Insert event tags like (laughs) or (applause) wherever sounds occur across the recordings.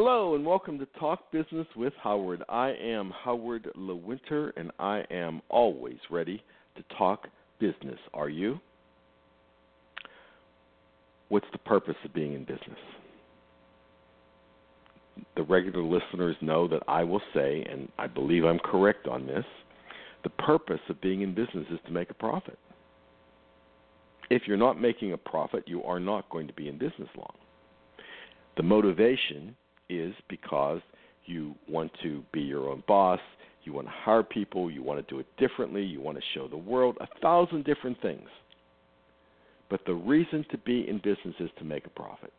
Hello and welcome to Talk Business with Howard. I am Howard Lewinter and I am always ready to talk business. Are you? What's the purpose of being in business? The regular listeners know that I will say, and I believe I'm correct on this, the purpose of being in business is to make a profit. If you're not making a profit, you are not going to be in business long. The motivation is because you want to be your own boss, you want to hire people, you want to do it differently, you want to show the world a thousand different things. But the reason to be in business is to make a profit.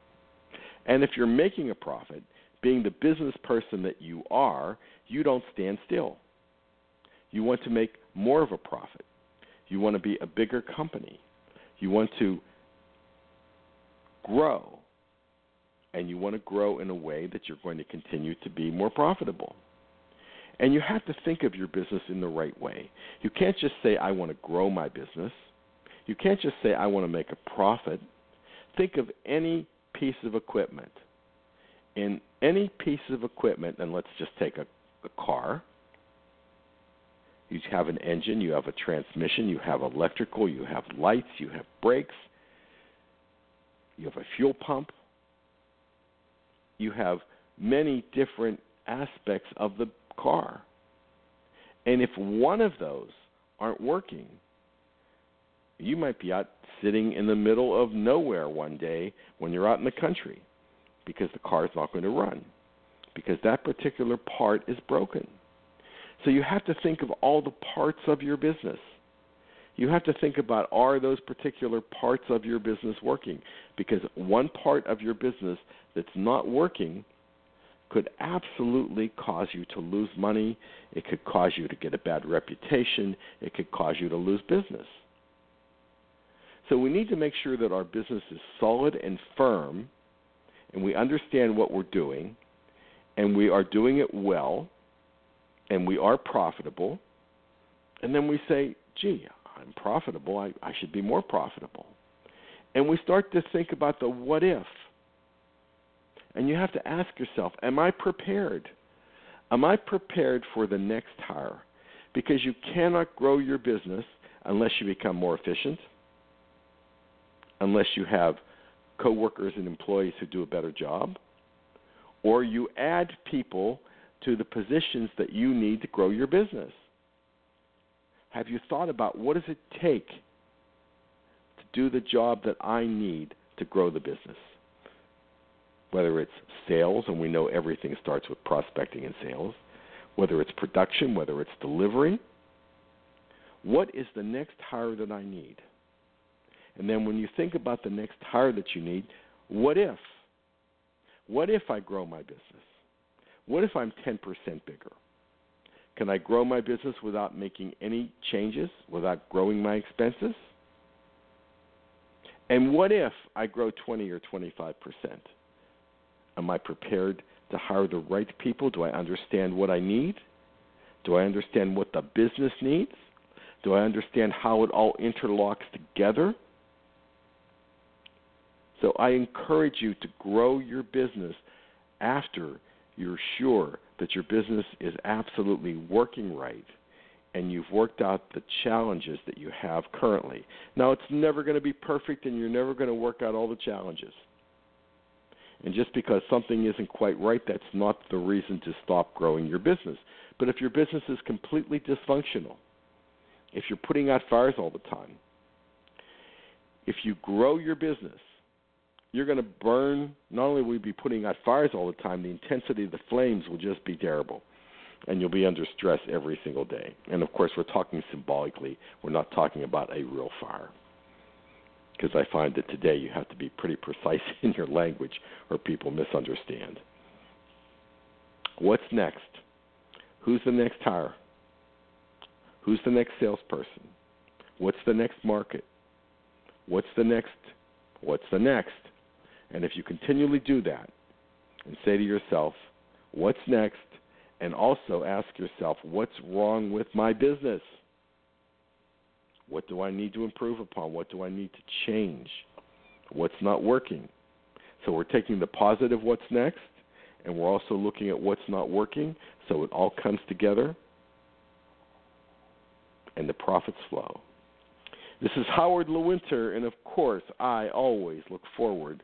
And if you're making a profit, being the business person that you are, you don't stand still. You want to make more of a profit. You want to be a bigger company. You want to grow and you want to grow in a way that you're going to continue to be more profitable. And you have to think of your business in the right way. You can't just say, I want to grow my business. You can't just say, I want to make a profit. Think of any piece of equipment. In any piece of equipment, and let's just take a, a car, you have an engine, you have a transmission, you have electrical, you have lights, you have brakes, you have a fuel pump, you have many different aspects of the car. And if one of those aren't working, you might be out sitting in the middle of nowhere one day when you're out in the country because the car is not going to run because that particular part is broken. So you have to think of all the parts of your business. You have to think about are those particular parts of your business working? Because one part of your business that's not working could absolutely cause you to lose money. It could cause you to get a bad reputation. It could cause you to lose business. So we need to make sure that our business is solid and firm and we understand what we're doing and we are doing it well and we are profitable. And then we say, gee, I'm profitable. I, I should be more profitable. And we start to think about the what if. And you have to ask yourself, am I prepared? Am I prepared for the next hire? Because you cannot grow your business unless you become more efficient, unless you have coworkers and employees who do a better job, or you add people to the positions that you need to grow your business. Have you thought about what does it take to do the job that I need to grow the business? Whether it's sales, and we know everything starts with prospecting and sales, whether it's production, whether it's delivery. What is the next hire that I need? And then when you think about the next hire that you need, what if? What if I grow my business? What if I'm 10% bigger? Can I grow my business without making any changes, without growing my expenses? And what if I grow 20 or 25%? Am I prepared to hire the right people? Do I understand what I need? Do I understand what the business needs? Do I understand how it all interlocks together? So I encourage you to grow your business after you're sure that your business is absolutely working right and you've worked out the challenges that you have currently. Now, it's never going to be perfect and you're never going to work out all the challenges. And just because something isn't quite right, that's not the reason to stop growing your business. But if your business is completely dysfunctional, if you're putting out fires all the time, if you grow your business you're going to burn. Not only will you be putting out fires all the time, the intensity of the flames will just be terrible, and you'll be under stress every single day. And of course, we're talking symbolically. We're not talking about a real fire, because I find that today you have to be pretty precise (laughs) in your language, or people misunderstand. What's next? Who's the next hire? Who's the next salesperson? What's the next market? What's the next? What's the next? And if you continually do that and say to yourself, what's next? And also ask yourself, what's wrong with my business? What do I need to improve upon? What do I need to change? What's not working? So we're taking the positive what's next, and we're also looking at what's not working, so it all comes together, and the profits flow. This is Howard Lewinter, and of course, I always look forward